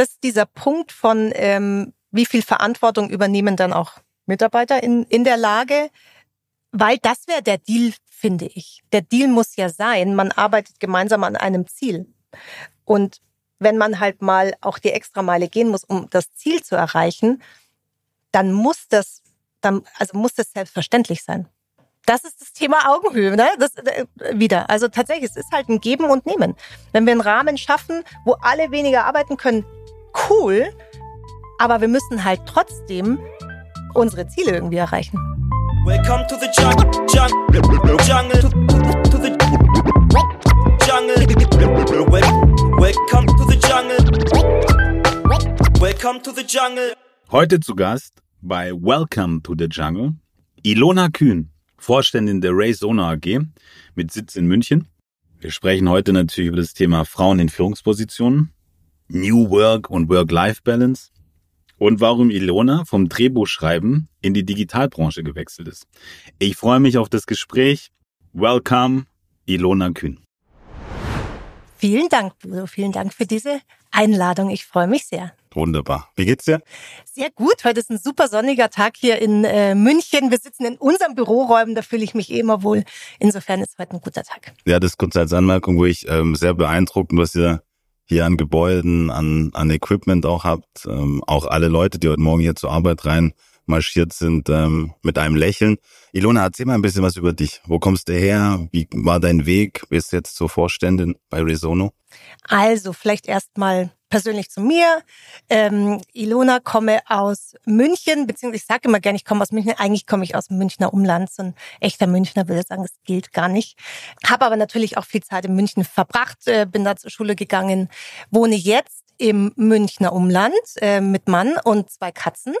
das ist dieser Punkt von, ähm, wie viel Verantwortung übernehmen dann auch Mitarbeiter in, in der Lage, weil das wäre der Deal, finde ich. Der Deal muss ja sein, man arbeitet gemeinsam an einem Ziel. Und wenn man halt mal auch die Extrameile gehen muss, um das Ziel zu erreichen, dann muss das, dann, also muss das selbstverständlich sein. Das ist das Thema Augenhöhe, ne? Das äh, wieder. Also tatsächlich, es ist halt ein Geben und Nehmen. Wenn wir einen Rahmen schaffen, wo alle weniger arbeiten können, cool. Aber wir müssen halt trotzdem unsere Ziele irgendwie erreichen. Welcome to the jungle, jungle, jungle, to, to, to the jungle. Welcome to the jungle. Welcome to the jungle. Heute zu Gast bei Welcome to the Jungle Ilona Kühn, Vorständin der Ray Sona AG mit Sitz in München. Wir sprechen heute natürlich über das Thema Frauen in Führungspositionen, New Work und Work-Life-Balance und warum Ilona vom Drehbuchschreiben in die Digitalbranche gewechselt ist. Ich freue mich auf das Gespräch. Welcome, Ilona Kühn. Vielen Dank, Bruno. Vielen Dank für diese Einladung. Ich freue mich sehr. Wunderbar. Wie geht's dir? Sehr gut. Heute ist ein super sonniger Tag hier in äh, München. Wir sitzen in unserem Büroräumen. Da fühle ich mich eh immer wohl. Insofern ist heute ein guter Tag. Ja, das kurz als Anmerkung, wo ich ähm, sehr beeindruckend, was ihr hier an Gebäuden, an, an Equipment auch habt. Ähm, auch alle Leute, die heute Morgen hier zur Arbeit rein marschiert sind, ähm, mit einem Lächeln. Ilona, erzähl mal ein bisschen was über dich. Wo kommst du her? Wie war dein Weg? Bist jetzt zur Vorständin bei Resono? Also, vielleicht erstmal persönlich zu mir. Ähm, Ilona komme aus München, beziehungsweise ich sage immer gerne, ich komme aus München. Eigentlich komme ich aus dem Münchner Umland. So ein echter Münchner würde sagen, das gilt gar nicht. Habe aber natürlich auch viel Zeit in München verbracht, äh, bin da zur Schule gegangen, wohne jetzt im Münchner Umland äh, mit Mann und zwei Katzen.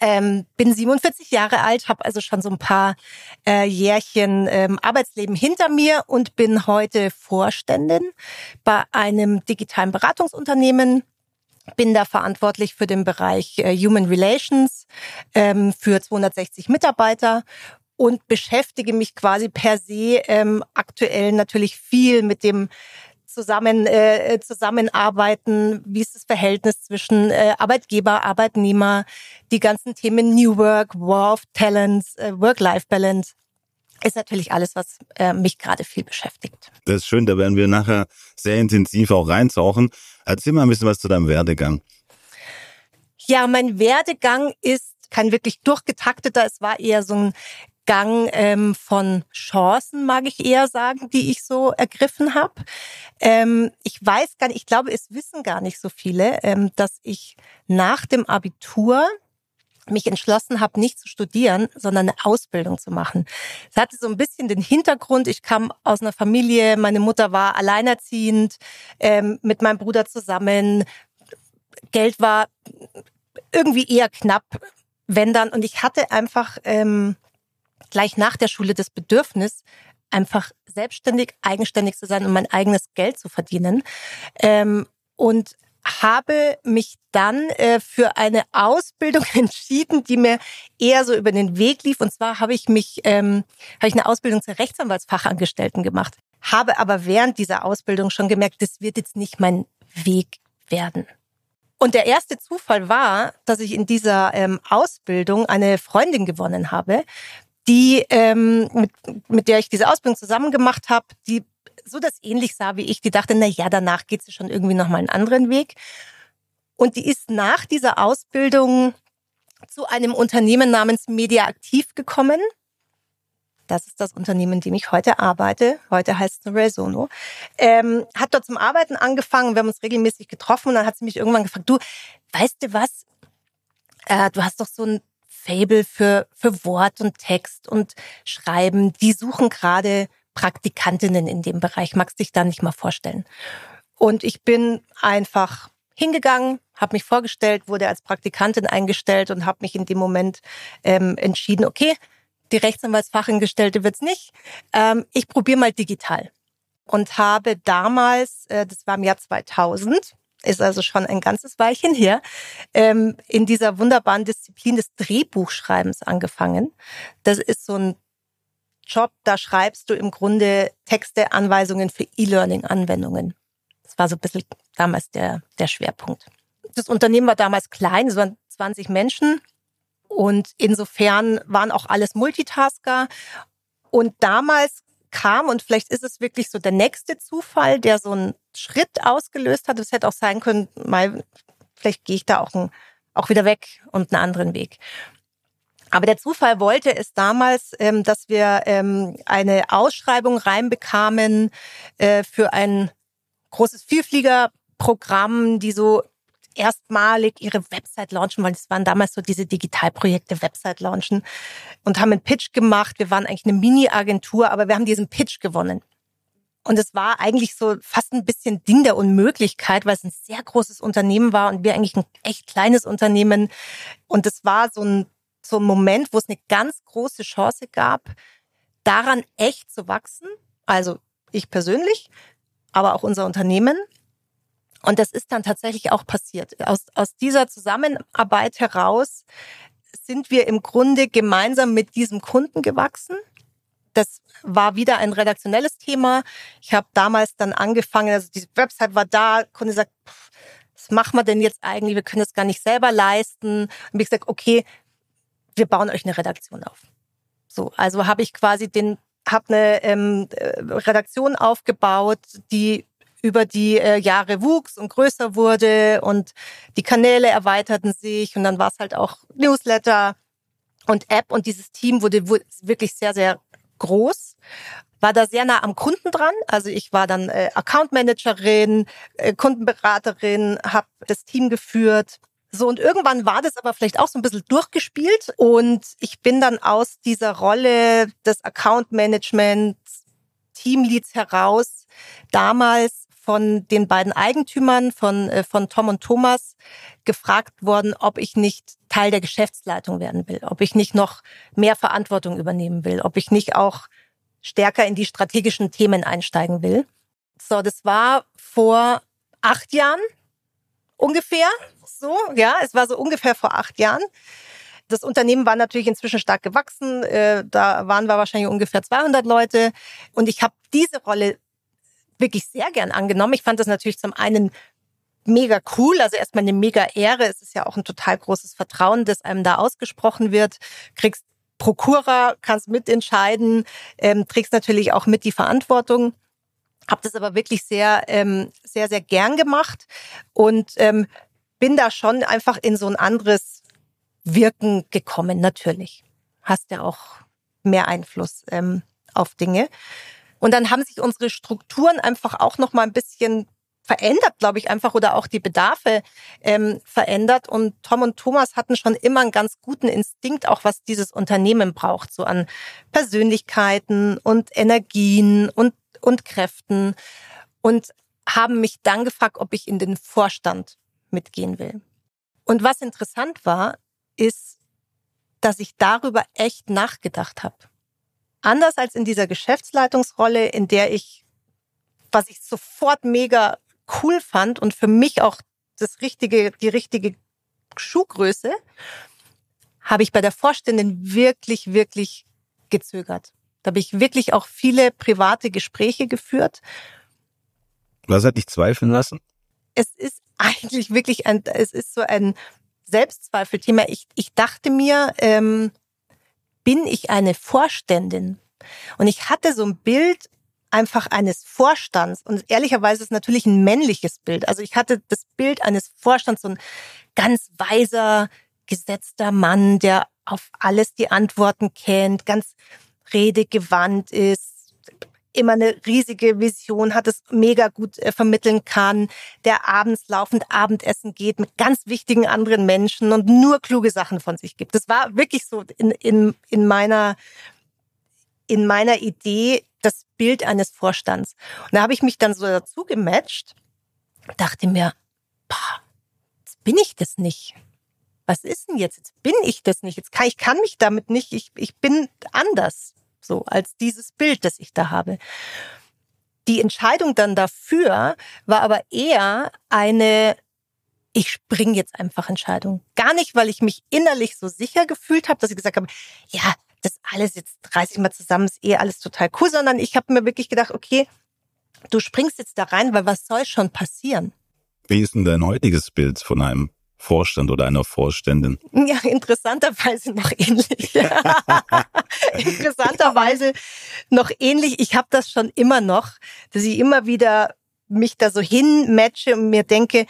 Ähm, bin 47 Jahre alt, habe also schon so ein paar äh, Jährchen ähm, Arbeitsleben hinter mir und bin heute Vorständin bei einem digitalen Beratungsunternehmen. Bin da verantwortlich für den Bereich äh, Human Relations ähm, für 260 Mitarbeiter und beschäftige mich quasi per se ähm, aktuell natürlich viel mit dem zusammen äh, zusammenarbeiten, wie ist das Verhältnis zwischen äh, Arbeitgeber, Arbeitnehmer, die ganzen Themen New Work, War of Talents, äh, Work-Life-Balance ist natürlich alles, was äh, mich gerade viel beschäftigt. Das ist schön, da werden wir nachher sehr intensiv auch reintauchen. Erzähl mal ein bisschen was zu deinem Werdegang. Ja, mein Werdegang ist kein wirklich durchgetakteter. Es war eher so ein Gang ähm, von Chancen, mag ich eher sagen, die ich so ergriffen habe. Ähm, ich weiß gar nicht, ich glaube, es wissen gar nicht so viele, ähm, dass ich nach dem Abitur mich entschlossen habe, nicht zu studieren, sondern eine Ausbildung zu machen. Es hatte so ein bisschen den Hintergrund, ich kam aus einer Familie, meine Mutter war alleinerziehend, ähm, mit meinem Bruder zusammen. Geld war irgendwie eher knapp, wenn dann. Und ich hatte einfach ähm, gleich nach der Schule das Bedürfnis, einfach selbstständig, eigenständig zu sein und mein eigenes Geld zu verdienen. Ähm, und habe mich dann äh, für eine Ausbildung entschieden, die mir eher so über den Weg lief. Und zwar habe ich mich, ähm, habe ich eine Ausbildung zur Rechtsanwaltsfachangestellten gemacht. Habe aber während dieser Ausbildung schon gemerkt, das wird jetzt nicht mein Weg werden. Und der erste Zufall war, dass ich in dieser ähm, Ausbildung eine Freundin gewonnen habe, die ähm, mit, mit der ich diese Ausbildung zusammen gemacht habe, die so das ähnlich sah wie ich, die dachte, na ja, danach geht sie schon irgendwie noch mal einen anderen Weg. Und die ist nach dieser Ausbildung zu einem Unternehmen namens Media Aktiv gekommen. Das ist das Unternehmen, in dem ich heute arbeite. Heute heißt es Resono. Ähm, hat dort zum Arbeiten angefangen. Wir haben uns regelmäßig getroffen und dann hat sie mich irgendwann gefragt, du, weißt du was? Äh, du hast doch so ein Fable für, für Wort und Text und Schreiben. Die suchen gerade Praktikantinnen in dem Bereich. Magst dich da nicht mal vorstellen? Und ich bin einfach hingegangen, habe mich vorgestellt, wurde als Praktikantin eingestellt und habe mich in dem Moment ähm, entschieden, okay, die Rechtsanwaltsfachangestellte wird's nicht. Ähm, ich probiere mal digital. Und habe damals, äh, das war im Jahr 2000, ist also schon ein ganzes Weilchen her, ähm, in dieser wunderbaren Disziplin des Drehbuchschreibens angefangen. Das ist so ein Job, da schreibst du im Grunde Texte, Anweisungen für E-Learning-Anwendungen. Das war so ein bisschen damals der, der Schwerpunkt. Das Unternehmen war damals klein, es waren 20 Menschen. Und insofern waren auch alles Multitasker. Und damals kam, und vielleicht ist es wirklich so der nächste Zufall, der so einen Schritt ausgelöst hat. Es hätte auch sein können, mal, vielleicht gehe ich da auch, ein, auch wieder weg und einen anderen Weg. Aber der Zufall wollte es damals, ähm, dass wir ähm, eine Ausschreibung reinbekamen äh, für ein großes Vielfliegerprogramm, die so erstmalig ihre Website launchen wollen. Das waren damals so diese Digitalprojekte, Website launchen und haben einen Pitch gemacht. Wir waren eigentlich eine Mini-Agentur, aber wir haben diesen Pitch gewonnen. Und es war eigentlich so fast ein bisschen Ding der Unmöglichkeit, weil es ein sehr großes Unternehmen war und wir eigentlich ein echt kleines Unternehmen. Und es war so ein, so ein Moment, wo es eine ganz große Chance gab, daran echt zu wachsen. Also ich persönlich, aber auch unser Unternehmen. Und das ist dann tatsächlich auch passiert. Aus, aus dieser Zusammenarbeit heraus sind wir im Grunde gemeinsam mit diesem Kunden gewachsen. Das war wieder ein redaktionelles Thema. Ich habe damals dann angefangen, also die Website war da, Kunde sagt, was machen wir denn jetzt eigentlich? Wir können das gar nicht selber leisten. Und ich gesagt, okay, wir bauen euch eine Redaktion auf. So, also habe ich quasi den, habe eine ähm, äh, Redaktion aufgebaut, die über die äh, Jahre wuchs und größer wurde und die Kanäle erweiterten sich und dann war es halt auch Newsletter und App und dieses Team wurde, wurde wirklich sehr, sehr groß war da sehr nah am Kunden dran. Also ich war dann äh, Account Managerin, äh, Kundenberaterin, habe das Team geführt. So und irgendwann war das aber vielleicht auch so ein bisschen durchgespielt und ich bin dann aus dieser Rolle des Account Managements Teamleads heraus damals von den beiden Eigentümern von, äh, von Tom und Thomas gefragt worden, ob ich nicht Teil der Geschäftsleitung werden will, ob ich nicht noch mehr Verantwortung übernehmen will, ob ich nicht auch stärker in die strategischen Themen einsteigen will. So, das war vor acht Jahren ungefähr so, ja, es war so ungefähr vor acht Jahren. Das Unternehmen war natürlich inzwischen stark gewachsen. Äh, da waren wir wahrscheinlich ungefähr 200 Leute. Und ich habe diese Rolle wirklich sehr gern angenommen. Ich fand das natürlich zum einen mega cool, also erstmal eine mega Ehre. Es ist ja auch ein total großes Vertrauen, das einem da ausgesprochen wird. Kriegst Prokura, kannst mitentscheiden, ähm, trägst natürlich auch mit die Verantwortung. Hab das aber wirklich sehr, ähm, sehr, sehr gern gemacht und ähm, bin da schon einfach in so ein anderes Wirken gekommen, natürlich. Hast ja auch mehr Einfluss ähm, auf Dinge. Und dann haben sich unsere Strukturen einfach auch noch mal ein bisschen verändert, glaube ich, einfach oder auch die Bedarfe ähm, verändert. Und Tom und Thomas hatten schon immer einen ganz guten Instinkt, auch was dieses Unternehmen braucht, so an Persönlichkeiten und Energien und, und Kräften. Und haben mich dann gefragt, ob ich in den Vorstand mitgehen will. Und was interessant war, ist, dass ich darüber echt nachgedacht habe. Anders als in dieser Geschäftsleitungsrolle, in der ich, was ich sofort mega cool fand und für mich auch das richtige, die richtige Schuhgröße, habe ich bei der Vorständin wirklich, wirklich gezögert. Da habe ich wirklich auch viele private Gespräche geführt. Was hat dich zweifeln lassen? Es ist eigentlich wirklich ein, es ist so ein Selbstzweifelthema. Ich, ich dachte mir, ähm, bin ich eine Vorständin? Und ich hatte so ein Bild einfach eines Vorstands und ehrlicherweise ist natürlich ein männliches Bild. Also ich hatte das Bild eines Vorstands, so ein ganz weiser, gesetzter Mann, der auf alles die Antworten kennt, ganz redegewandt ist, immer eine riesige Vision hat, es mega gut äh, vermitteln kann, der abends laufend Abendessen geht mit ganz wichtigen anderen Menschen und nur kluge Sachen von sich gibt. Das war wirklich so in, in, in meiner in meiner Idee das Bild eines Vorstands. Und da habe ich mich dann so dazu gematcht, dachte mir, boah, jetzt bin ich das nicht. Was ist denn jetzt? Jetzt bin ich das nicht. Jetzt kann ich kann mich damit nicht. Ich, ich bin anders so als dieses Bild, das ich da habe. Die Entscheidung dann dafür war aber eher eine ich spring jetzt einfach Entscheidung. Gar nicht, weil ich mich innerlich so sicher gefühlt habe, dass ich gesagt habe, ja, das alles jetzt reiße ich mal zusammen, ist eh alles total cool, sondern ich habe mir wirklich gedacht, okay, du springst jetzt da rein, weil was soll schon passieren? Wie ist denn dein heutiges Bild von einem Vorstand oder einer Vorständin? Ja, interessanterweise noch ähnlich. interessanterweise noch ähnlich. Ich habe das schon immer noch, dass ich immer wieder mich da so hinmatche und mir denke,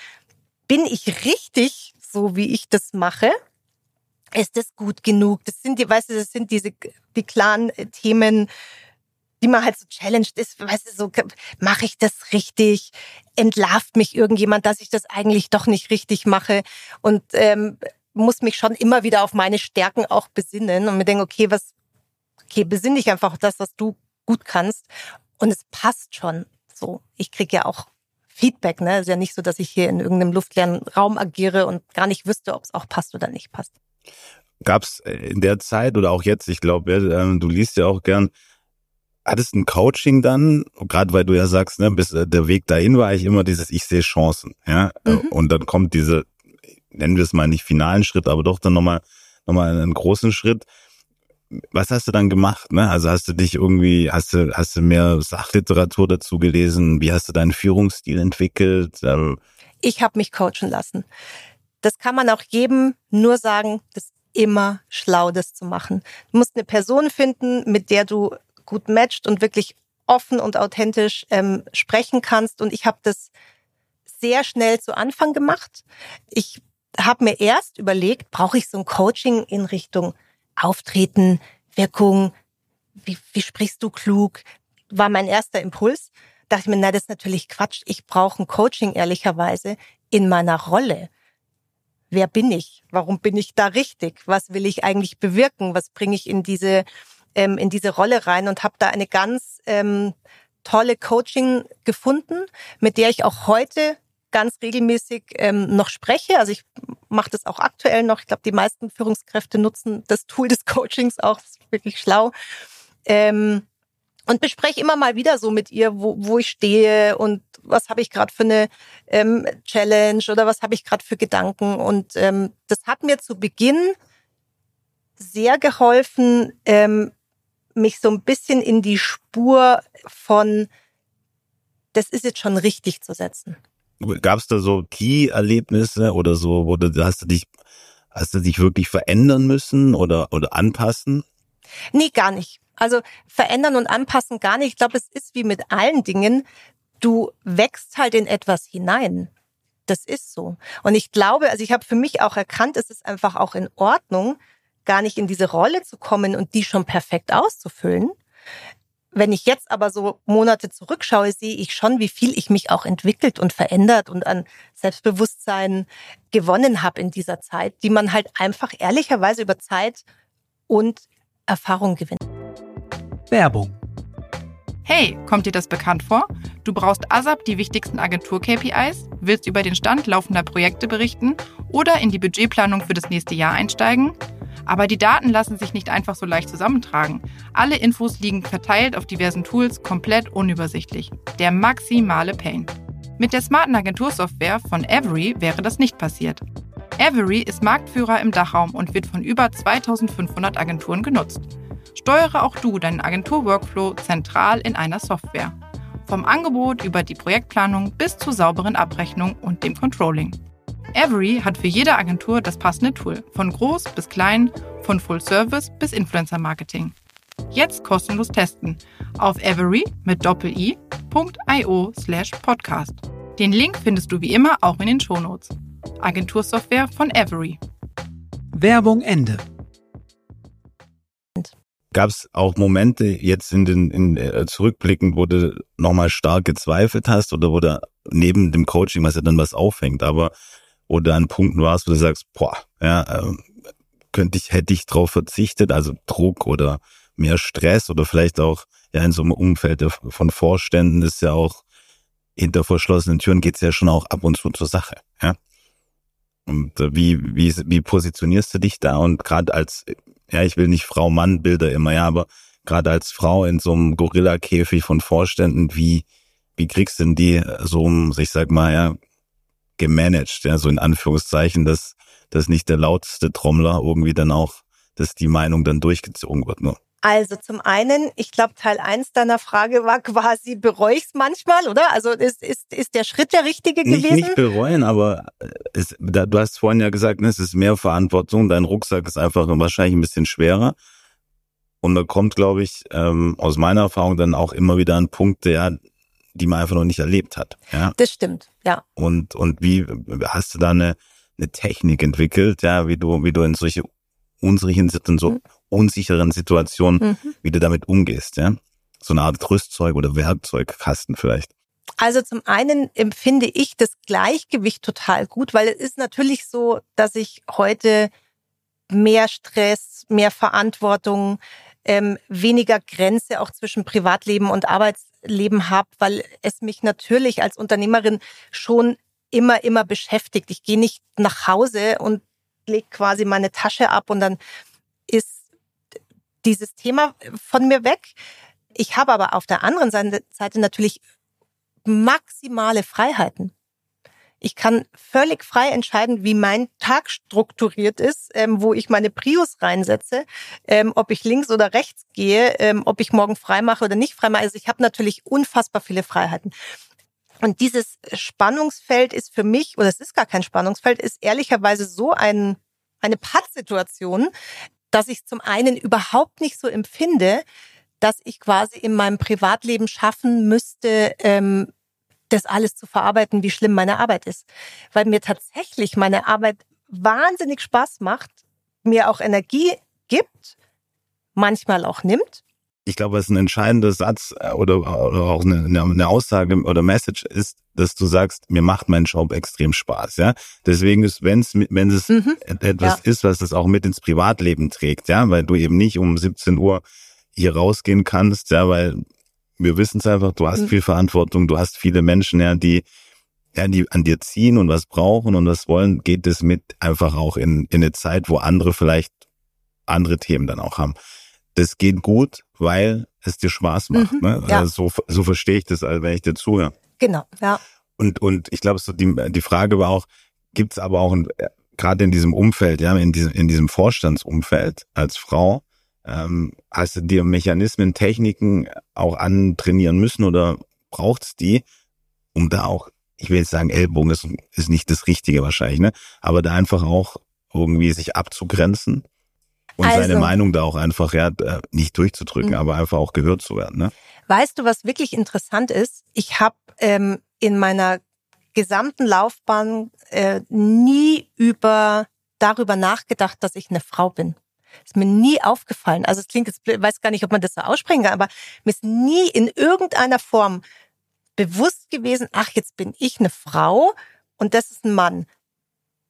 bin ich richtig so, wie ich das mache? Ist das gut genug? Das sind die, weißt du, das sind diese, die klaren Themen, die man halt so challenged ist, weißt du, so, mache ich das richtig? Entlarvt mich irgendjemand, dass ich das eigentlich doch nicht richtig mache? Und ähm, muss mich schon immer wieder auf meine Stärken auch besinnen und mir denken, okay, was, okay, besinn dich einfach auf das, was du gut kannst. Und es passt schon so. Ich krieg ja auch Feedback, ne? Ist ja nicht so, dass ich hier in irgendeinem luftleeren Raum agiere und gar nicht wüsste, ob es auch passt oder nicht passt. Gab es in der Zeit oder auch jetzt, ich glaube, ähm, du liest ja auch gern, hattest ein Coaching dann, gerade weil du ja sagst, ne, bis äh, der Weg dahin war ich immer dieses, ich sehe Chancen, ja, mhm. und dann kommt diese, nennen wir es mal nicht finalen Schritt, aber doch dann nochmal, nochmal einen großen Schritt. Was hast du dann gemacht, ne? Also hast du dich irgendwie, hast du, hast du mehr Sachliteratur dazu gelesen? Wie hast du deinen Führungsstil entwickelt? Ähm, ich habe mich coachen lassen. Das kann man auch jedem nur sagen, das ist immer schlau, das zu machen. Du musst eine Person finden, mit der du gut matcht und wirklich offen und authentisch ähm, sprechen kannst. Und ich habe das sehr schnell zu Anfang gemacht. Ich habe mir erst überlegt, brauche ich so ein Coaching in Richtung Auftreten, Wirkung, wie, wie sprichst du klug, war mein erster Impuls. Dachte ich mir, na, das ist natürlich Quatsch. Ich brauche ein Coaching, ehrlicherweise, in meiner Rolle. Wer bin ich? Warum bin ich da richtig? Was will ich eigentlich bewirken? Was bringe ich in diese ähm, in diese Rolle rein und habe da eine ganz ähm, tolle Coaching gefunden, mit der ich auch heute ganz regelmäßig ähm, noch spreche. Also ich mache das auch aktuell noch. Ich glaube, die meisten Führungskräfte nutzen das Tool des Coachings auch. Das ist wirklich schlau. Ähm, und bespreche immer mal wieder so mit ihr, wo, wo ich stehe und was habe ich gerade für eine ähm, Challenge oder was habe ich gerade für Gedanken. Und ähm, das hat mir zu Beginn sehr geholfen, ähm, mich so ein bisschen in die Spur von, das ist jetzt schon richtig zu setzen. Gab es da so Key-Erlebnisse oder so, wo du, hast du dich, hast du dich wirklich verändern müssen oder, oder anpassen? Nee, gar nicht. Also verändern und anpassen gar nicht. Ich glaube, es ist wie mit allen Dingen. Du wächst halt in etwas hinein. Das ist so. Und ich glaube, also ich habe für mich auch erkannt, es ist einfach auch in Ordnung, gar nicht in diese Rolle zu kommen und die schon perfekt auszufüllen. Wenn ich jetzt aber so Monate zurückschaue, sehe ich schon, wie viel ich mich auch entwickelt und verändert und an Selbstbewusstsein gewonnen habe in dieser Zeit, die man halt einfach ehrlicherweise über Zeit und Erfahrung gewinnt. Werbung. Hey, kommt dir das bekannt vor? Du brauchst ASAP die wichtigsten Agentur-KPIs, willst über den Stand laufender Projekte berichten oder in die Budgetplanung für das nächste Jahr einsteigen? Aber die Daten lassen sich nicht einfach so leicht zusammentragen. Alle Infos liegen verteilt auf diversen Tools, komplett unübersichtlich. Der maximale Pain. Mit der smarten Agentursoftware von Avery wäre das nicht passiert. Avery ist Marktführer im Dachraum und wird von über 2500 Agenturen genutzt. Steuere auch du deinen Agentur-Workflow zentral in einer Software. Vom Angebot über die Projektplanung bis zur sauberen Abrechnung und dem Controlling. Avery hat für jede Agentur das passende Tool, von groß bis klein, von Full Service bis Influencer Marketing. Jetzt kostenlos testen auf avery mit doppel-i.io slash podcast. Den Link findest du wie immer auch in den Shownotes. Agentursoftware von Avery. Werbung Ende. Gab es auch Momente jetzt in den in, äh, zurückblickend, wo du nochmal stark gezweifelt hast oder wo du neben dem Coaching, was ja dann was aufhängt, aber oder an Punkten warst, wo du sagst, boah, ja, äh, könnte ich, hätte ich drauf verzichtet, also Druck oder mehr Stress oder vielleicht auch ja in so einem Umfeld von Vorständen ist ja auch hinter verschlossenen Türen geht's ja schon auch ab und zu zur Sache, ja. Und äh, wie, wie, wie positionierst du dich da? Und gerade als, ja, ich will nicht Frau-Mann-Bilder immer, ja, aber gerade als Frau in so einem Gorilla-Käfig von Vorständen, wie, wie kriegst du denn die so, ich sag mal, ja, gemanagt, ja, so in Anführungszeichen, dass, dass nicht der lauteste Trommler irgendwie dann auch, dass die Meinung dann durchgezogen wird. Nur. Also zum einen, ich glaube, Teil eins deiner Frage war quasi, bereue ich es manchmal, oder? Also ist, ist, ist der Schritt der richtige nicht, gewesen? Nicht bereuen, aber es, da, du hast vorhin ja gesagt, ne, es ist mehr Verantwortung, dein Rucksack ist einfach wahrscheinlich ein bisschen schwerer. Und da kommt, glaube ich, ähm, aus meiner Erfahrung dann auch immer wieder ein Punkt, der, die man einfach noch nicht erlebt hat. Ja? Das stimmt, ja. Und, und wie hast du da eine, eine Technik entwickelt, ja, wie du, wie du in solche unsicheren, in so mhm. unsicheren Situationen, mhm. wie du damit umgehst, ja? So eine Art Rüstzeug oder Werkzeugkasten vielleicht. Also zum einen empfinde ich das Gleichgewicht total gut, weil es ist natürlich so, dass ich heute mehr Stress, mehr Verantwortung, ähm, weniger Grenze auch zwischen Privatleben und Arbeitsleben habe, weil es mich natürlich als Unternehmerin schon immer, immer beschäftigt. Ich gehe nicht nach Hause und lege quasi meine Tasche ab und dann ist dieses Thema von mir weg. Ich habe aber auf der anderen Seite natürlich maximale Freiheiten. Ich kann völlig frei entscheiden, wie mein Tag strukturiert ist, ähm, wo ich meine Prius reinsetze, ähm, ob ich links oder rechts gehe, ähm, ob ich morgen frei mache oder nicht frei mache. Also ich habe natürlich unfassbar viele Freiheiten. Und dieses Spannungsfeld ist für mich, oder es ist gar kein Spannungsfeld, ist ehrlicherweise so ein, eine Pattsituation, dass ich zum einen überhaupt nicht so empfinde, dass ich quasi in meinem Privatleben schaffen müsste, ähm, das alles zu verarbeiten, wie schlimm meine Arbeit ist. Weil mir tatsächlich meine Arbeit wahnsinnig Spaß macht, mir auch Energie gibt, manchmal auch nimmt. Ich glaube, was ein entscheidender Satz äh, oder, oder auch eine, eine Aussage oder Message ist, dass du sagst, mir macht mein Job extrem Spaß, ja. Deswegen ist, wenn es, wenn es mhm, etwas ja. ist, was das auch mit ins Privatleben trägt, ja, weil du eben nicht um 17 Uhr hier rausgehen kannst, ja, weil wir wissen es einfach, du hast mhm. viel Verantwortung, du hast viele Menschen, ja, die, ja, die an dir ziehen und was brauchen und was wollen, geht es mit einfach auch in, in eine Zeit, wo andere vielleicht andere Themen dann auch haben. Das geht gut, weil es dir Spaß macht. Mhm, ne? Ja. Also so, so verstehe ich das, also wenn ich dir zuhöre. Genau, ja. Und, und ich glaube, so die, die Frage war auch, gibt es aber auch gerade in diesem Umfeld, ja, in diesem, in diesem Vorstandsumfeld als Frau, ähm, hast du dir Mechanismen, Techniken auch antrainieren müssen oder braucht's die, um da auch, ich will jetzt sagen, Ellbogen ist, ist nicht das Richtige wahrscheinlich, ne? Aber da einfach auch irgendwie sich abzugrenzen und also, seine Meinung da auch einfach ja nicht durchzudrücken, mhm. aber einfach auch gehört zu werden. Ne? Weißt du, was wirklich interessant ist? Ich habe ähm, in meiner gesamten Laufbahn äh, nie über darüber nachgedacht, dass ich eine Frau bin. Ist mir nie aufgefallen. Also es klingt jetzt, weiß gar nicht, ob man das so aussprechen kann, aber mir ist nie in irgendeiner Form bewusst gewesen, ach, jetzt bin ich eine Frau und das ist ein Mann.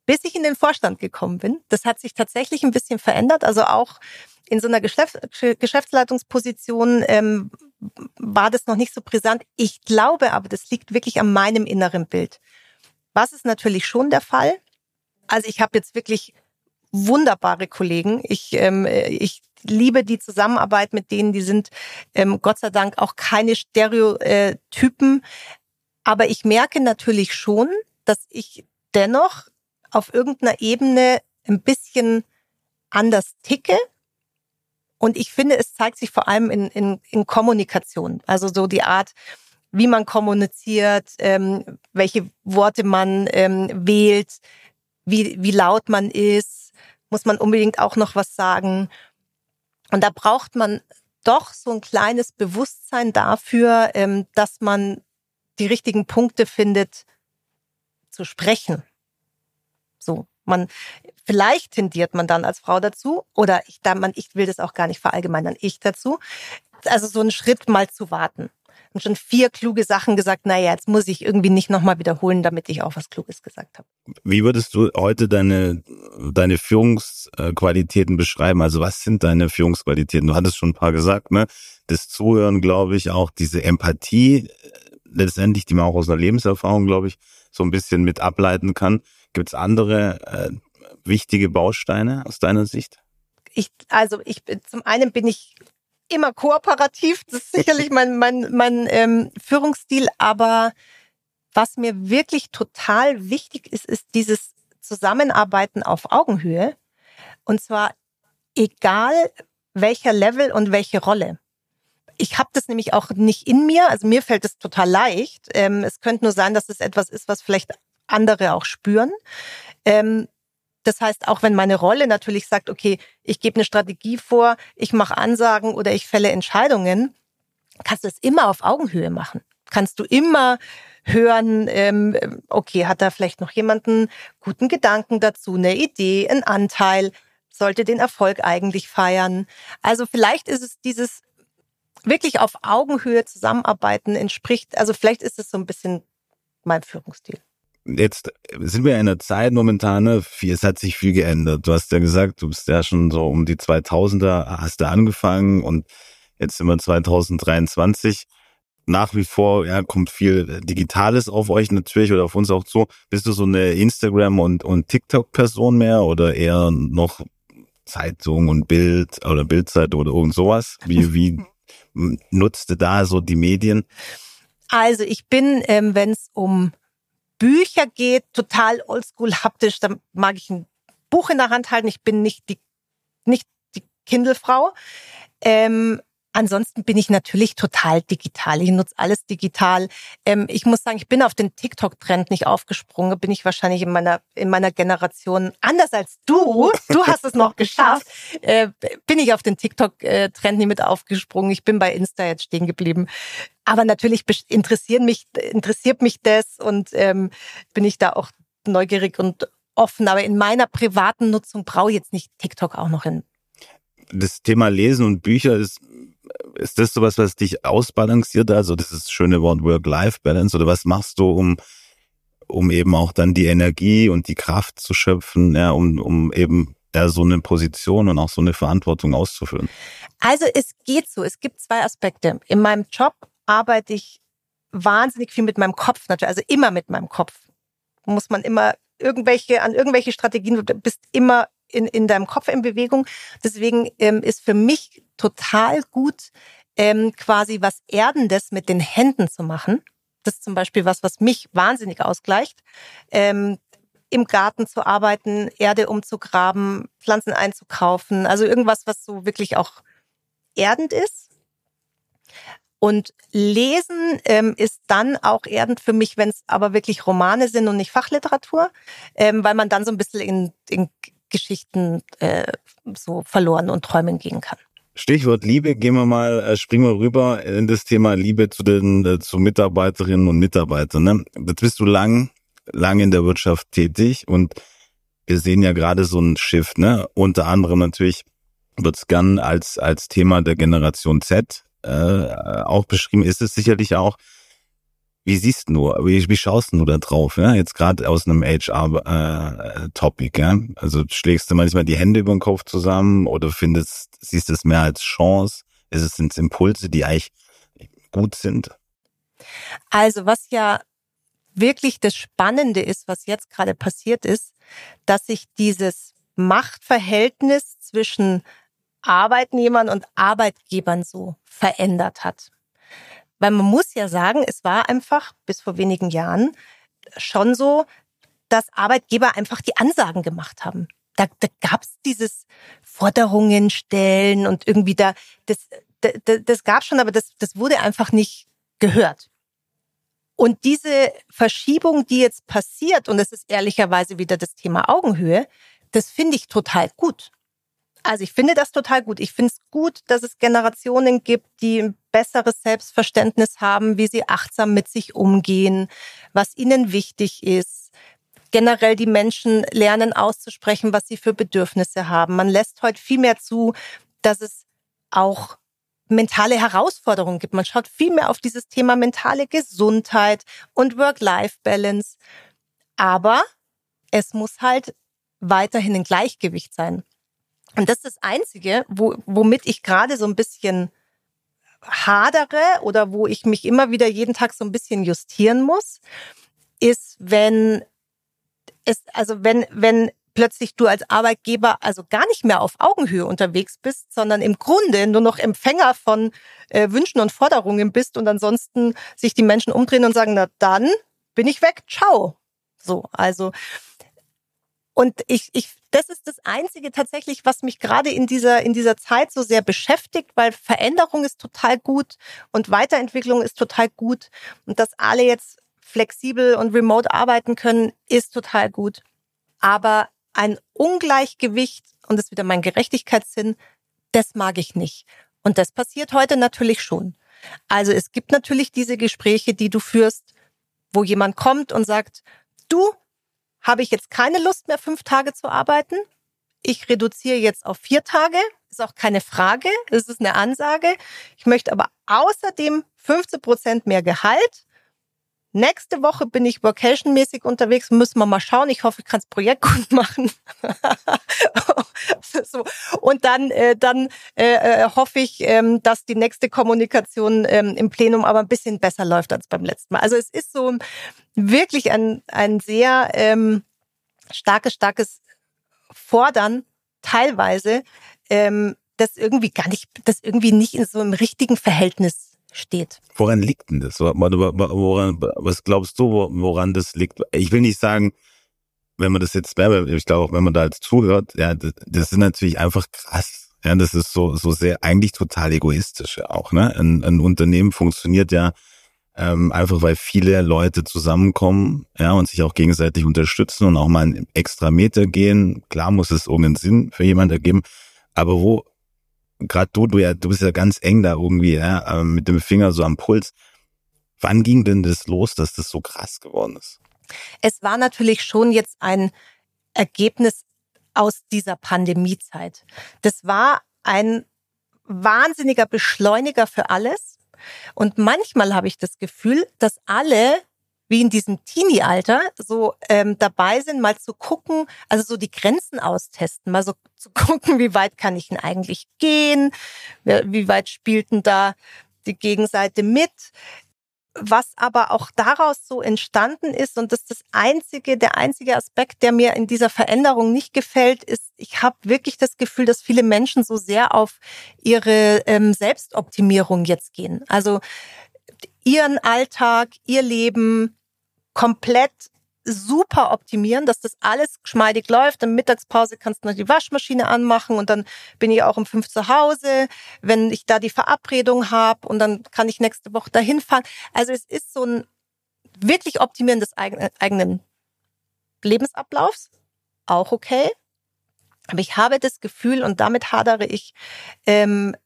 Bis ich in den Vorstand gekommen bin, das hat sich tatsächlich ein bisschen verändert. Also auch in so einer Geschäftsleitungsposition ähm, war das noch nicht so brisant. Ich glaube aber, das liegt wirklich an meinem inneren Bild. Was ist natürlich schon der Fall? Also ich habe jetzt wirklich wunderbare Kollegen. Ich, ähm, ich liebe die Zusammenarbeit mit denen. Die sind ähm, Gott sei Dank auch keine Stereotypen. Aber ich merke natürlich schon, dass ich dennoch auf irgendeiner Ebene ein bisschen anders ticke. Und ich finde, es zeigt sich vor allem in, in, in Kommunikation. Also so die Art, wie man kommuniziert, ähm, welche Worte man ähm, wählt, wie, wie laut man ist, muss man unbedingt auch noch was sagen. Und da braucht man doch so ein kleines Bewusstsein dafür, ähm, dass man die richtigen Punkte findet zu sprechen. So, man vielleicht tendiert man dann als Frau dazu oder ich, da man, ich will das auch gar nicht verallgemeinern, ich dazu. Also so einen Schritt mal zu warten und schon vier kluge Sachen gesagt, naja, jetzt muss ich irgendwie nicht nochmal wiederholen, damit ich auch was Kluges gesagt habe. Wie würdest du heute deine, deine Führungsqualitäten beschreiben? Also was sind deine Führungsqualitäten? Du hattest schon ein paar gesagt, ne? Das Zuhören, glaube ich, auch diese Empathie, letztendlich, die man auch aus einer Lebenserfahrung, glaube ich, so ein bisschen mit ableiten kann. Gibt es andere äh, wichtige Bausteine aus deiner Sicht? Ich, also ich zum einen bin ich immer kooperativ. Das ist sicherlich mein, mein, mein ähm, Führungsstil. Aber was mir wirklich total wichtig ist, ist dieses Zusammenarbeiten auf Augenhöhe. Und zwar egal, welcher Level und welche Rolle. Ich habe das nämlich auch nicht in mir, also mir fällt es total leicht. Ähm, es könnte nur sein, dass es etwas ist, was vielleicht andere auch spüren. Ähm, das heißt, auch wenn meine Rolle natürlich sagt, okay, ich gebe eine Strategie vor, ich mache Ansagen oder ich fälle Entscheidungen, kannst du es immer auf Augenhöhe machen. Kannst du immer hören, ähm, okay, hat da vielleicht noch jemanden guten Gedanken dazu, eine Idee, einen Anteil, sollte den Erfolg eigentlich feiern. Also vielleicht ist es dieses wirklich auf Augenhöhe zusammenarbeiten entspricht, also vielleicht ist es so ein bisschen mein Führungsstil jetzt sind wir in einer Zeit momentan, ne, es hat sich viel geändert. Du hast ja gesagt, du bist ja schon so um die 2000er, hast du angefangen und jetzt sind wir 2023. Nach wie vor ja, kommt viel Digitales auf euch natürlich oder auf uns auch zu. Bist du so eine Instagram- und, und TikTok-Person mehr oder eher noch Zeitung und Bild oder Bildzeit oder irgend sowas? Wie, wie nutzt du da so die Medien? Also ich bin, ähm, wenn es um Bücher geht, total oldschool haptisch. Da mag ich ein Buch in der Hand halten. Ich bin nicht die, nicht die Kindle-Frau. Ähm, Ansonsten bin ich natürlich total digital. Ich nutze alles digital. Ähm, ich muss sagen, ich bin auf den TikTok-Trend nicht aufgesprungen. Bin ich wahrscheinlich in meiner in meiner Generation anders als du. Du hast es noch geschafft. Äh, bin ich auf den TikTok-Trend nicht mit aufgesprungen. Ich bin bei Insta jetzt stehen geblieben. Aber natürlich interessieren mich interessiert mich das und ähm, bin ich da auch neugierig und offen. Aber in meiner privaten Nutzung brauche ich jetzt nicht TikTok auch noch in das Thema Lesen und Bücher ist ist das sowas, was dich ausbalanciert, also dieses schöne Wort Work-Life-Balance oder was machst du, um, um eben auch dann die Energie und die Kraft zu schöpfen, ja, um, um eben ja, so eine Position und auch so eine Verantwortung auszuführen? Also es geht so, es gibt zwei Aspekte. In meinem Job arbeite ich wahnsinnig viel mit meinem Kopf, natürlich, also immer mit meinem Kopf. Muss man immer irgendwelche, an irgendwelche Strategien, du bist immer in, in deinem Kopf in Bewegung. Deswegen ähm, ist für mich total gut, ähm, quasi was Erdendes mit den Händen zu machen. Das ist zum Beispiel was, was mich wahnsinnig ausgleicht. Ähm, im Garten zu arbeiten, Erde umzugraben, Pflanzen einzukaufen. Also irgendwas, was so wirklich auch erdend ist. Und Lesen ähm, ist dann auch erdend für mich, wenn es aber wirklich Romane sind und nicht Fachliteratur, ähm, weil man dann so ein bisschen in, in Geschichten äh, so verloren und träumen gehen kann. Stichwort Liebe, gehen wir mal, äh, springen wir rüber in das Thema Liebe zu den äh, zu Mitarbeiterinnen und Mitarbeitern. Ne? Jetzt bist du lang, lang in der Wirtschaft tätig und wir sehen ja gerade so ein Shift, ne? Unter anderem natürlich wird es gern als als Thema der Generation Z äh, auch beschrieben. Ist es sicherlich auch. Wie siehst du, wie, wie schaust du da drauf, ja? Jetzt gerade aus einem HR-Topic, äh, ja? Also schlägst du manchmal die Hände über den Kopf zusammen oder findest, siehst du es mehr als Chance? Ist es sind Impulse, die eigentlich gut sind? Also was ja wirklich das Spannende ist, was jetzt gerade passiert ist, dass sich dieses Machtverhältnis zwischen Arbeitnehmern und Arbeitgebern so verändert hat. Weil man muss ja sagen, es war einfach bis vor wenigen Jahren schon so, dass Arbeitgeber einfach die Ansagen gemacht haben. Da, da gab es dieses Forderungen stellen und irgendwie da, das, das, das gab schon, aber das, das wurde einfach nicht gehört. Und diese Verschiebung, die jetzt passiert, und das ist ehrlicherweise wieder das Thema Augenhöhe, das finde ich total gut. Also ich finde das total gut. Ich finde es gut, dass es Generationen gibt, die ein besseres Selbstverständnis haben, wie sie achtsam mit sich umgehen, was ihnen wichtig ist. Generell die Menschen lernen auszusprechen, was sie für Bedürfnisse haben. Man lässt heute viel mehr zu, dass es auch mentale Herausforderungen gibt. Man schaut viel mehr auf dieses Thema mentale Gesundheit und Work-Life-Balance. Aber es muss halt weiterhin ein Gleichgewicht sein. Und das ist das Einzige, wo, womit ich gerade so ein bisschen hadere oder wo ich mich immer wieder jeden Tag so ein bisschen justieren muss, ist, wenn es, also wenn, wenn plötzlich du als Arbeitgeber also gar nicht mehr auf Augenhöhe unterwegs bist, sondern im Grunde nur noch Empfänger von äh, Wünschen und Forderungen bist und ansonsten sich die Menschen umdrehen und sagen, na dann bin ich weg, ciao. So, also Und ich, ich, das ist das Einzige tatsächlich, was mich gerade in dieser, in dieser Zeit so sehr beschäftigt, weil Veränderung ist total gut und Weiterentwicklung ist total gut. Und dass alle jetzt flexibel und remote arbeiten können, ist total gut. Aber ein Ungleichgewicht, und das ist wieder mein Gerechtigkeitssinn, das mag ich nicht. Und das passiert heute natürlich schon. Also es gibt natürlich diese Gespräche, die du führst, wo jemand kommt und sagt, du, habe ich jetzt keine Lust mehr, fünf Tage zu arbeiten. Ich reduziere jetzt auf vier Tage. Ist auch keine Frage. Es ist eine Ansage. Ich möchte aber außerdem 15 Prozent mehr Gehalt Nächste Woche bin ich vacationmäßig unterwegs, müssen wir mal schauen. Ich hoffe, ich kann das Projekt gut machen. so. Und dann, äh, dann äh, äh, hoffe ich, ähm, dass die nächste Kommunikation ähm, im Plenum aber ein bisschen besser läuft als beim letzten Mal. Also es ist so wirklich ein, ein sehr ähm, starkes, starkes Fordern teilweise, ähm, das irgendwie gar nicht, das irgendwie nicht in so einem richtigen Verhältnis steht. Woran liegt denn das? Woran, was glaubst du, woran das liegt? Ich will nicht sagen, wenn man das jetzt, ich glaube auch, wenn man da jetzt zuhört, ja, das, ist natürlich einfach krass. Ja, das ist so, so sehr, eigentlich total egoistisch auch, ne? Ein, ein Unternehmen funktioniert ja ähm, einfach, weil viele Leute zusammenkommen, ja, und sich auch gegenseitig unterstützen und auch mal einen extra Meter gehen. Klar muss es irgendeinen Sinn für jemanden ergeben. Aber wo gerade du, du ja, du bist ja ganz eng da irgendwie, ja, ähm, mit dem Finger so am Puls. Wann ging denn das los, dass das so krass geworden ist? Es war natürlich schon jetzt ein Ergebnis aus dieser Pandemiezeit. Das war ein wahnsinniger Beschleuniger für alles. Und manchmal habe ich das Gefühl, dass alle wie in diesem Teenie-Alter so ähm, dabei sind, mal zu gucken, also so die Grenzen austesten, mal so zu gucken, wie weit kann ich denn eigentlich gehen, wie weit spielt denn da die Gegenseite mit. Was aber auch daraus so entstanden ist, und das ist das einzige, der einzige Aspekt, der mir in dieser Veränderung nicht gefällt, ist, ich habe wirklich das Gefühl, dass viele Menschen so sehr auf ihre ähm, Selbstoptimierung jetzt gehen. Also ihren Alltag, ihr Leben komplett super optimieren, dass das alles geschmeidig läuft. In Mittagspause kannst du noch die Waschmaschine anmachen und dann bin ich auch um fünf zu Hause, wenn ich da die Verabredung habe und dann kann ich nächste Woche dahin fahren. Also es ist so ein wirklich Optimieren des eigenen Lebensablaufs, auch okay. Aber ich habe das Gefühl und damit hadere ich, ähm,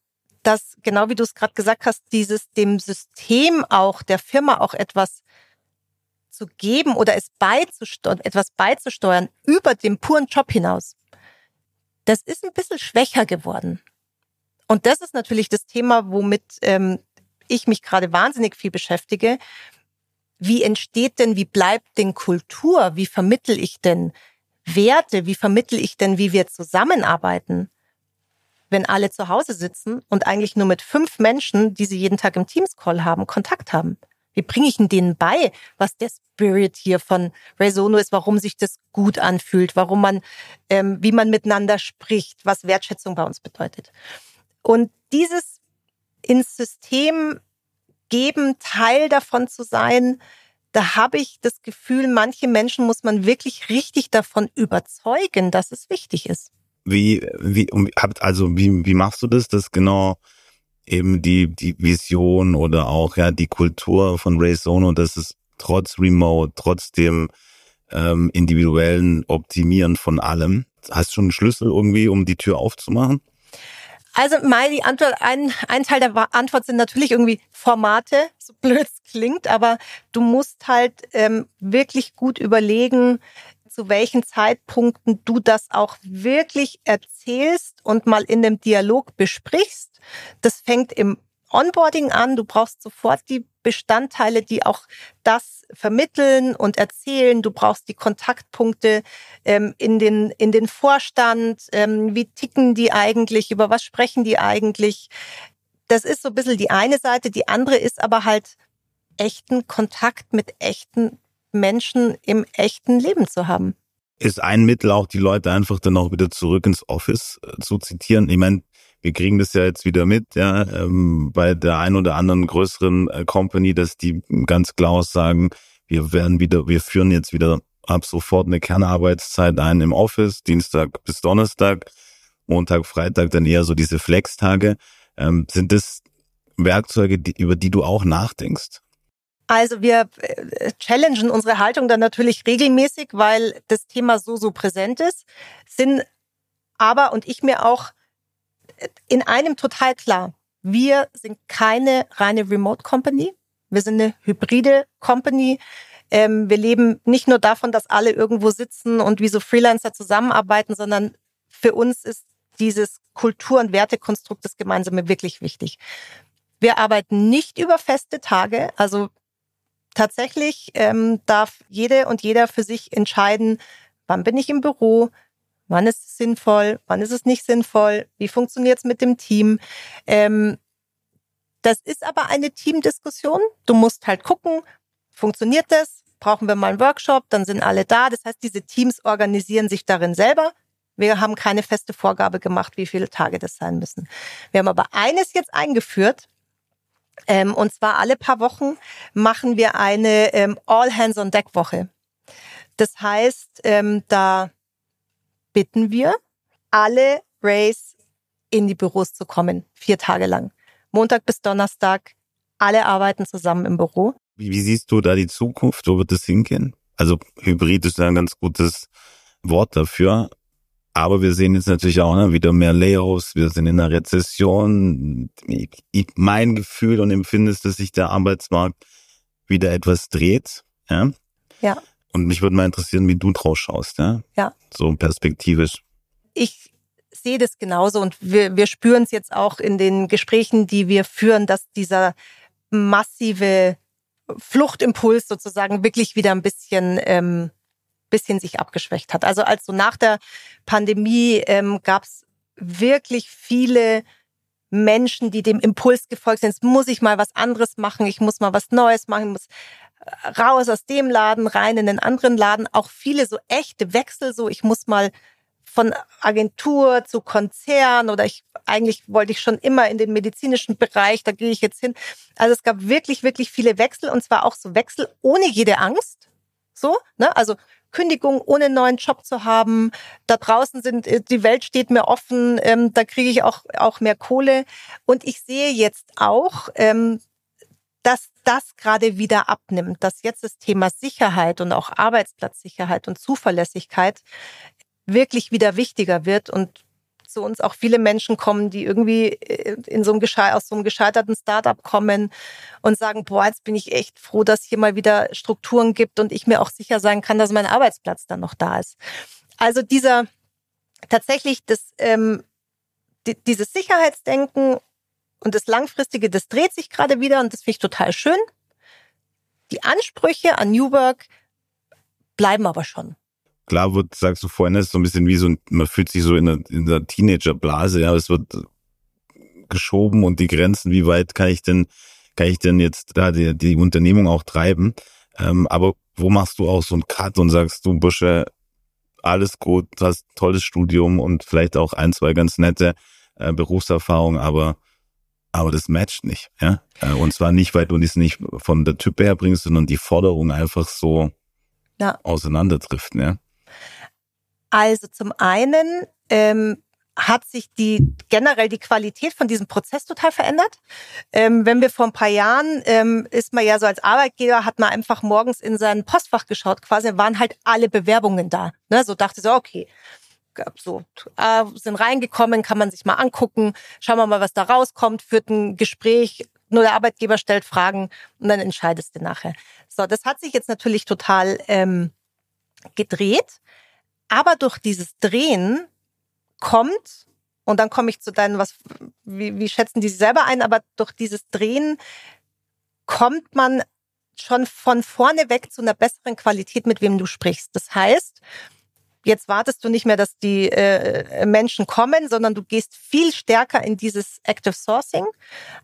dass genau wie du es gerade gesagt hast, dieses dem System auch der Firma auch etwas zu geben oder es beizusteuern, etwas beizusteuern über den puren Job hinaus, das ist ein bisschen schwächer geworden. Und das ist natürlich das Thema, womit ähm, ich mich gerade wahnsinnig viel beschäftige. Wie entsteht denn, wie bleibt denn Kultur? Wie vermittel ich denn Werte? Wie vermittel ich denn, wie wir zusammenarbeiten? Wenn alle zu Hause sitzen und eigentlich nur mit fünf Menschen, die sie jeden Tag im Teams-Call haben, Kontakt haben. Wie bringe ich denen bei, was der Spirit hier von Resono ist, warum sich das gut anfühlt, warum man, ähm, wie man miteinander spricht, was Wertschätzung bei uns bedeutet. Und dieses ins System geben, Teil davon zu sein, da habe ich das Gefühl, manche Menschen muss man wirklich richtig davon überzeugen, dass es wichtig ist. Wie, wie, also wie, wie machst du das, das genau eben die, die Vision oder auch ja die Kultur von Ray Sono, dass es trotz Remote, trotzdem ähm, individuellen Optimieren von allem. Hast du schon einen Schlüssel irgendwie, um die Tür aufzumachen? Also meine Antwort, ein, ein Teil der Antwort sind natürlich irgendwie Formate, so blöd es klingt, aber du musst halt ähm, wirklich gut überlegen, zu welchen Zeitpunkten du das auch wirklich erzählst und mal in dem Dialog besprichst. Das fängt im Onboarding an. Du brauchst sofort die Bestandteile, die auch das vermitteln und erzählen. Du brauchst die Kontaktpunkte ähm, in, den, in den Vorstand. Ähm, wie ticken die eigentlich? Über was sprechen die eigentlich? Das ist so ein bisschen die eine Seite. Die andere ist aber halt echten Kontakt mit echten Menschen im echten Leben zu haben. Ist ein Mittel auch, die Leute einfach dann auch wieder zurück ins Office äh, zu zitieren. Ich meine, wir kriegen das ja jetzt wieder mit, ja, ähm, bei der ein oder anderen größeren äh, Company, dass die ganz klar sagen, wir werden wieder, wir führen jetzt wieder ab sofort eine Kernarbeitszeit ein im Office, Dienstag bis Donnerstag, Montag, Freitag dann eher so diese Flex-Tage. Ähm, sind das Werkzeuge, die, über die du auch nachdenkst? Also wir äh, challengen unsere Haltung dann natürlich regelmäßig, weil das Thema so, so präsent ist, sind aber und ich mir auch in einem total klar. Wir sind keine reine Remote Company. Wir sind eine hybride Company. Ähm, wir leben nicht nur davon, dass alle irgendwo sitzen und wie so Freelancer zusammenarbeiten, sondern für uns ist dieses Kultur- und Wertekonstrukt das Gemeinsame wirklich wichtig. Wir arbeiten nicht über feste Tage. Also tatsächlich ähm, darf jede und jeder für sich entscheiden, wann bin ich im Büro, wann ist es sinnvoll, wann ist es nicht sinnvoll, wie funktioniert es mit dem Team. Ähm, das ist aber eine Teamdiskussion. Du musst halt gucken, funktioniert das? Brauchen wir mal einen Workshop? Dann sind alle da. Das heißt, diese Teams organisieren sich darin selber. Wir haben keine feste Vorgabe gemacht, wie viele Tage das sein müssen. Wir haben aber eines jetzt eingeführt. Ähm, und zwar alle paar Wochen machen wir eine ähm, All Hands on Deck Woche. Das heißt, ähm, da bitten wir alle Rays in die Büros zu kommen, vier Tage lang. Montag bis Donnerstag, alle arbeiten zusammen im Büro. Wie, siehst du da die Zukunft? Wo wird das hingehen? Also Hybrid ist ein ganz gutes Wort dafür. Aber wir sehen jetzt natürlich auch ne, wieder mehr Layoffs. Wir sind in einer Rezession. Ich, mein Gefühl und Empfinden ist, dass sich der Arbeitsmarkt wieder etwas dreht. Ja. ja. Und mich würde mal interessieren, wie du draus schaust. Ja. ja. So perspektivisch. Ich sehe das genauso und wir, wir spüren es jetzt auch in den Gesprächen, die wir führen, dass dieser massive Fluchtimpuls sozusagen wirklich wieder ein bisschen ähm, bisschen sich abgeschwächt hat. Also als so nach der Pandemie ähm, gab es wirklich viele Menschen, die dem Impuls gefolgt sind, jetzt muss ich mal was anderes machen, ich muss mal was Neues machen, ich muss raus aus dem Laden, rein in den anderen Laden. Auch viele so echte Wechsel, so ich muss mal von Agentur zu Konzern oder ich eigentlich wollte ich schon immer in den medizinischen Bereich, da gehe ich jetzt hin. Also es gab wirklich, wirklich viele Wechsel und zwar auch so Wechsel ohne jede Angst. So, ne? Also Kündigung, ohne neuen Job zu haben. Da draußen sind, äh, die Welt steht mir offen, ähm, da kriege ich auch, auch mehr Kohle. Und ich sehe jetzt auch, ähm, dass das gerade wieder abnimmt, dass jetzt das Thema Sicherheit und auch Arbeitsplatzsicherheit und Zuverlässigkeit wirklich wieder wichtiger wird und zu uns auch viele Menschen kommen, die irgendwie äh, in so einem aus so einem gescheiterten Startup kommen und sagen, boah, jetzt bin ich echt froh, dass hier mal wieder Strukturen gibt und ich mir auch sicher sein kann, dass mein Arbeitsplatz dann noch da ist. Also dieser tatsächlich das ähm, die, dieses Sicherheitsdenken und das langfristige, das dreht sich gerade wieder und das finde ich total schön. Die Ansprüche an New Work bleiben aber schon klar wird, sagst du vorhin, ist so ein bisschen wie so, man fühlt sich so in einer, in einer Teenagerblase, ja, es wird geschoben und die Grenzen, wie weit kann ich denn, kann ich denn jetzt da die, die Unternehmung auch treiben? Ähm, aber wo machst du auch so einen Cut und sagst du, Busche, alles gut, hast tolles Studium und vielleicht auch ein, zwei ganz nette äh, Berufserfahrungen, aber aber das matcht nicht, ja. Äh, und zwar nicht, weil du das nicht von der Typ her bringst, sondern die Forderung einfach so ja. auseinanderdriften, ja. Also zum einen ähm, hat sich die generell die Qualität von diesem Prozess total verändert. Ähm, wenn wir vor ein paar Jahren ähm, ist man ja so als Arbeitgeber hat man einfach morgens in sein Postfach geschaut, quasi waren halt alle Bewerbungen da. Ne? So dachte so okay, so äh, sind reingekommen, kann man sich mal angucken, schauen wir mal, was da rauskommt, führt ein Gespräch, nur der Arbeitgeber stellt Fragen und dann entscheidest du nachher. So, das hat sich jetzt natürlich total ähm, gedreht. Aber durch dieses Drehen kommt, und dann komme ich zu deinen, was, wie, wie schätzen die sich selber ein, aber durch dieses Drehen kommt man schon von vorne weg zu einer besseren Qualität, mit wem du sprichst. Das heißt, jetzt wartest du nicht mehr, dass die äh, Menschen kommen, sondern du gehst viel stärker in dieses Active Sourcing,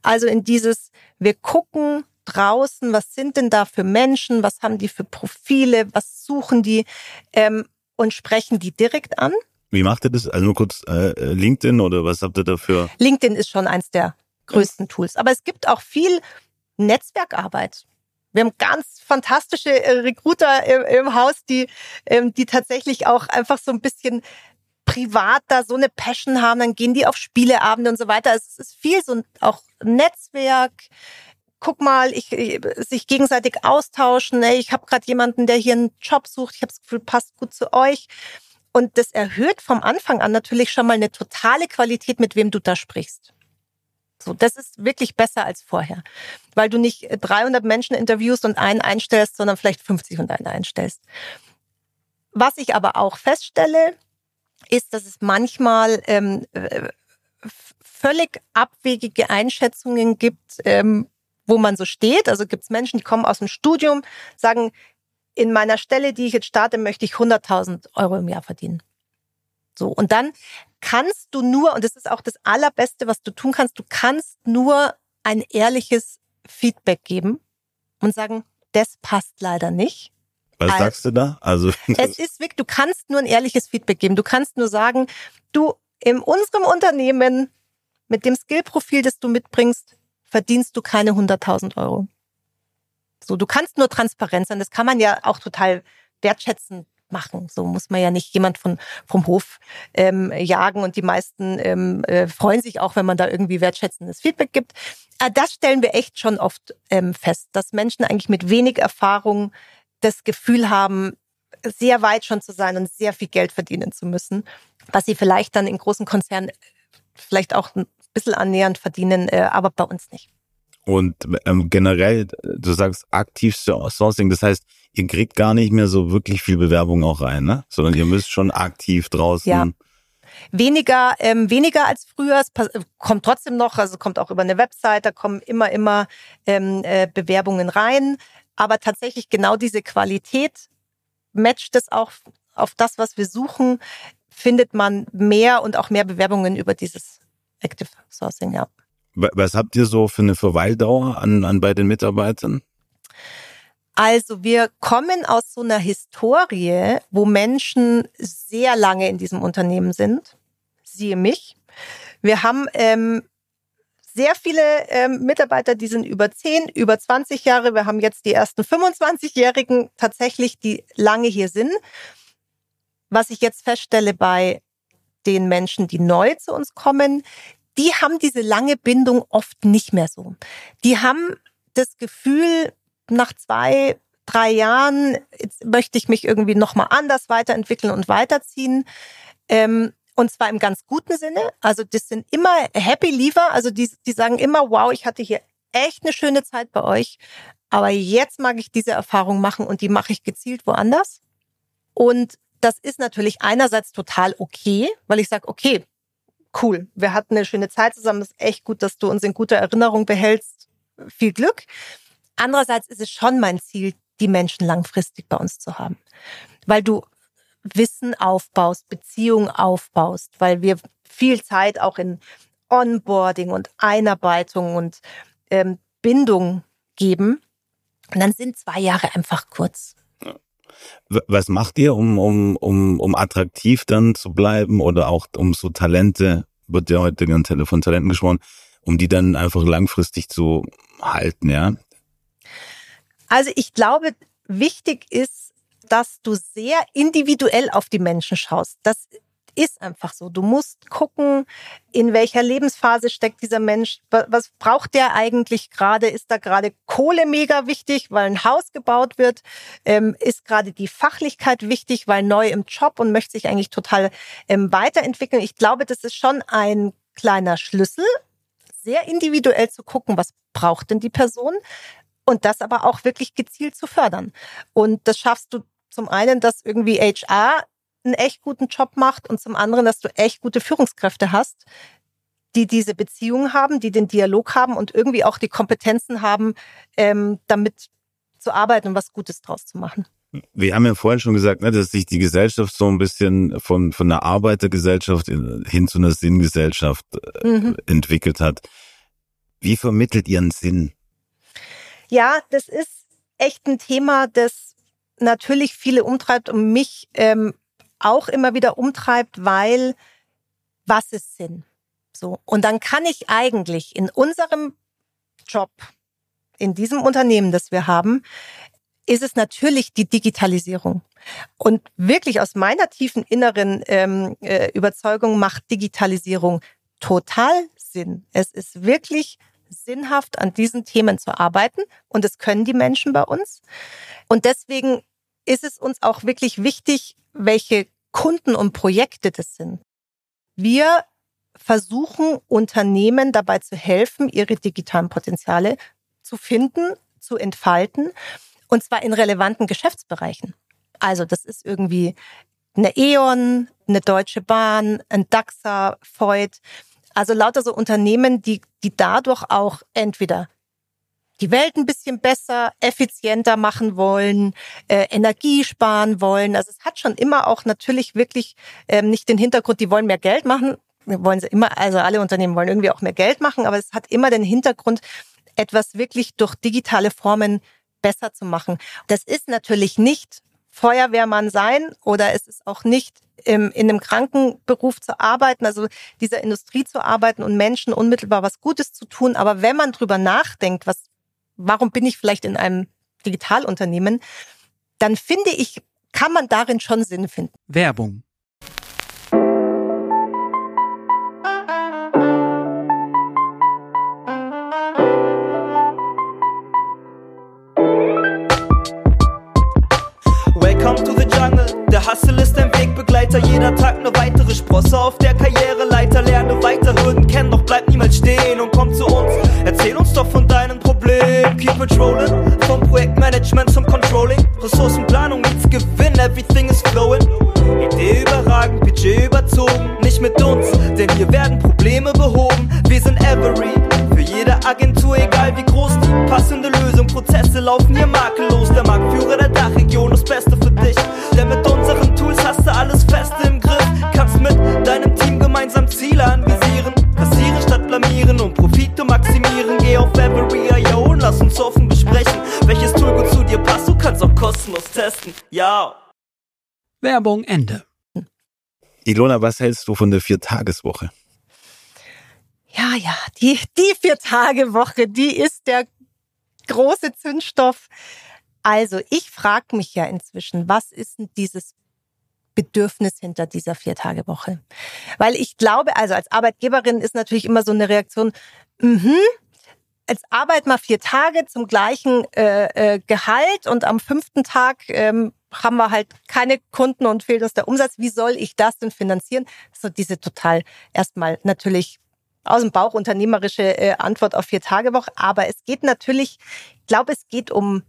also in dieses, wir gucken draußen, was sind denn da für Menschen, was haben die für Profile, was suchen die. Ähm, und sprechen die direkt an. Wie macht ihr das? Also nur kurz äh, LinkedIn oder was habt ihr dafür? LinkedIn ist schon eins der größten Tools. Aber es gibt auch viel Netzwerkarbeit. Wir haben ganz fantastische äh, Recruiter im, im Haus, die, ähm, die tatsächlich auch einfach so ein bisschen privat da so eine Passion haben, dann gehen die auf Spieleabende und so weiter. Also es ist viel so auch Netzwerk. Guck mal, ich, ich sich gegenseitig austauschen. Ich habe gerade jemanden, der hier einen Job sucht. Ich habe das Gefühl, passt gut zu euch. Und das erhöht vom Anfang an natürlich schon mal eine totale Qualität, mit wem du da sprichst. So, das ist wirklich besser als vorher, weil du nicht 300 Menschen interviewst und einen einstellst, sondern vielleicht 50 und einen einstellst. Was ich aber auch feststelle, ist, dass es manchmal ähm, äh, völlig abwegige Einschätzungen gibt, ähm, wo man so steht. Also gibt es Menschen, die kommen aus dem Studium, sagen, in meiner Stelle, die ich jetzt starte, möchte ich 100.000 Euro im Jahr verdienen. So, und dann kannst du nur, und das ist auch das Allerbeste, was du tun kannst, du kannst nur ein ehrliches Feedback geben und sagen, das passt leider nicht. Was also, sagst du da? Also es ist wirklich, du kannst nur ein ehrliches Feedback geben. Du kannst nur sagen, du in unserem Unternehmen mit dem Skillprofil, das du mitbringst, verdienst du keine 100.000 Euro. So, du kannst nur transparent sein. Das kann man ja auch total wertschätzen machen. So muss man ja nicht jemand von vom Hof ähm, jagen und die meisten ähm, äh, freuen sich auch, wenn man da irgendwie wertschätzendes Feedback gibt. Äh, das stellen wir echt schon oft ähm, fest, dass Menschen eigentlich mit wenig Erfahrung das Gefühl haben, sehr weit schon zu sein und sehr viel Geld verdienen zu müssen, was sie vielleicht dann in großen Konzernen vielleicht auch ein bisschen annähernd verdienen, äh, aber bei uns nicht. Und ähm, generell, du sagst aktiv Sourcing, das heißt, ihr kriegt gar nicht mehr so wirklich viel Bewerbung auch rein, ne? Sondern ihr müsst schon aktiv draußen. Ja. Weniger, ähm, weniger als früher. Es kommt trotzdem noch, also kommt auch über eine Website, da kommen immer, immer ähm, äh, Bewerbungen rein. Aber tatsächlich genau diese Qualität matcht es auch auf das, was wir suchen, findet man mehr und auch mehr Bewerbungen über dieses Active Sourcing, ja. Was habt ihr so für eine Verweildauer an, an bei den Mitarbeitern? Also wir kommen aus so einer Historie, wo Menschen sehr lange in diesem Unternehmen sind. Siehe mich. Wir haben ähm, sehr viele ähm, Mitarbeiter, die sind über 10, über 20 Jahre. Wir haben jetzt die ersten 25-Jährigen tatsächlich, die lange hier sind. Was ich jetzt feststelle bei den Menschen, die neu zu uns kommen, die haben diese lange Bindung oft nicht mehr so. Die haben das Gefühl, nach zwei, drei Jahren möchte ich mich irgendwie nochmal anders weiterentwickeln und weiterziehen. Ähm, und zwar im ganz guten Sinne. Also das sind immer Happy Leaver. Also die, die sagen immer, wow, ich hatte hier echt eine schöne Zeit bei euch. Aber jetzt mag ich diese Erfahrung machen und die mache ich gezielt woanders. Und das ist natürlich einerseits total okay, weil ich sage, okay, cool, wir hatten eine schöne Zeit zusammen, das ist echt gut, dass du uns in guter Erinnerung behältst. Viel Glück. Andererseits ist es schon mein Ziel, die Menschen langfristig bei uns zu haben. Weil du Wissen aufbaust, Beziehungen aufbaust, weil wir viel Zeit auch in Onboarding und Einarbeitung und ähm, Bindung geben. Und dann sind zwei Jahre einfach kurz. Was macht ihr, um, um, um, um attraktiv dann zu bleiben oder auch um so Talente, wird ja heute gern von Talenten gesprochen, um die dann einfach langfristig zu halten, ja? Also ich glaube, wichtig ist, dass du sehr individuell auf die Menschen schaust. Das ist einfach so. Du musst gucken, in welcher Lebensphase steckt dieser Mensch. Was braucht der eigentlich gerade? Ist da gerade Kohle mega wichtig, weil ein Haus gebaut wird? Ähm, ist gerade die Fachlichkeit wichtig, weil neu im Job und möchte sich eigentlich total ähm, weiterentwickeln? Ich glaube, das ist schon ein kleiner Schlüssel, sehr individuell zu gucken, was braucht denn die Person? Und das aber auch wirklich gezielt zu fördern. Und das schaffst du zum einen, dass irgendwie HR einen echt guten Job macht und zum anderen, dass du echt gute Führungskräfte hast, die diese Beziehung haben, die den Dialog haben und irgendwie auch die Kompetenzen haben, ähm, damit zu arbeiten und was Gutes draus zu machen. Wir haben ja vorhin schon gesagt, ne, dass sich die Gesellschaft so ein bisschen von, von einer Arbeitergesellschaft hin zu einer Sinngesellschaft äh, mhm. entwickelt hat. Wie vermittelt ihr einen Sinn? Ja, das ist echt ein Thema, das natürlich viele umtreibt und mich ähm, auch immer wieder umtreibt, weil was ist Sinn? So. Und dann kann ich eigentlich in unserem Job in diesem Unternehmen, das wir haben, ist es natürlich die Digitalisierung. Und wirklich aus meiner tiefen inneren ähm, äh, Überzeugung macht Digitalisierung total Sinn. Es ist wirklich sinnhaft, an diesen Themen zu arbeiten. Und das können die Menschen bei uns. Und deswegen ist es uns auch wirklich wichtig, welche Kunden und Projekte das sind. Wir versuchen Unternehmen dabei zu helfen, ihre digitalen Potenziale zu finden, zu entfalten, und zwar in relevanten Geschäftsbereichen. Also das ist irgendwie eine E.ON, eine Deutsche Bahn, ein DAXA, Voigt. Also lauter so Unternehmen, die, die dadurch auch entweder die Welt ein bisschen besser, effizienter machen wollen, äh, Energie sparen wollen. Also es hat schon immer auch natürlich wirklich ähm, nicht den Hintergrund, die wollen mehr Geld machen. Wollen sie immer, also alle Unternehmen wollen irgendwie auch mehr Geld machen, aber es hat immer den Hintergrund, etwas wirklich durch digitale Formen besser zu machen. Das ist natürlich nicht Feuerwehrmann sein oder es ist auch nicht im, in einem Krankenberuf zu arbeiten, also dieser Industrie zu arbeiten und Menschen unmittelbar was Gutes zu tun. Aber wenn man drüber nachdenkt, was, warum bin ich vielleicht in einem Digitalunternehmen, dann finde ich, kann man darin schon Sinn finden. Werbung Werbung Ende. Ilona, was hältst du von der Viertageswoche? Ja, ja, die, die Vier-Tage-Woche, die ist der große Zündstoff also ich frage mich ja inzwischen, was ist denn dieses Bedürfnis hinter dieser Viertagewoche? Weil ich glaube, also als Arbeitgeberin ist natürlich immer so eine Reaktion, mhm, als Arbeit mal vier Tage zum gleichen äh, äh, Gehalt und am fünften Tag ähm, haben wir halt keine Kunden und fehlt uns der Umsatz. Wie soll ich das denn finanzieren? So diese total erstmal natürlich aus dem Bauch unternehmerische äh, Antwort auf vier Tage Woche. Aber es geht natürlich, ich glaube, es geht um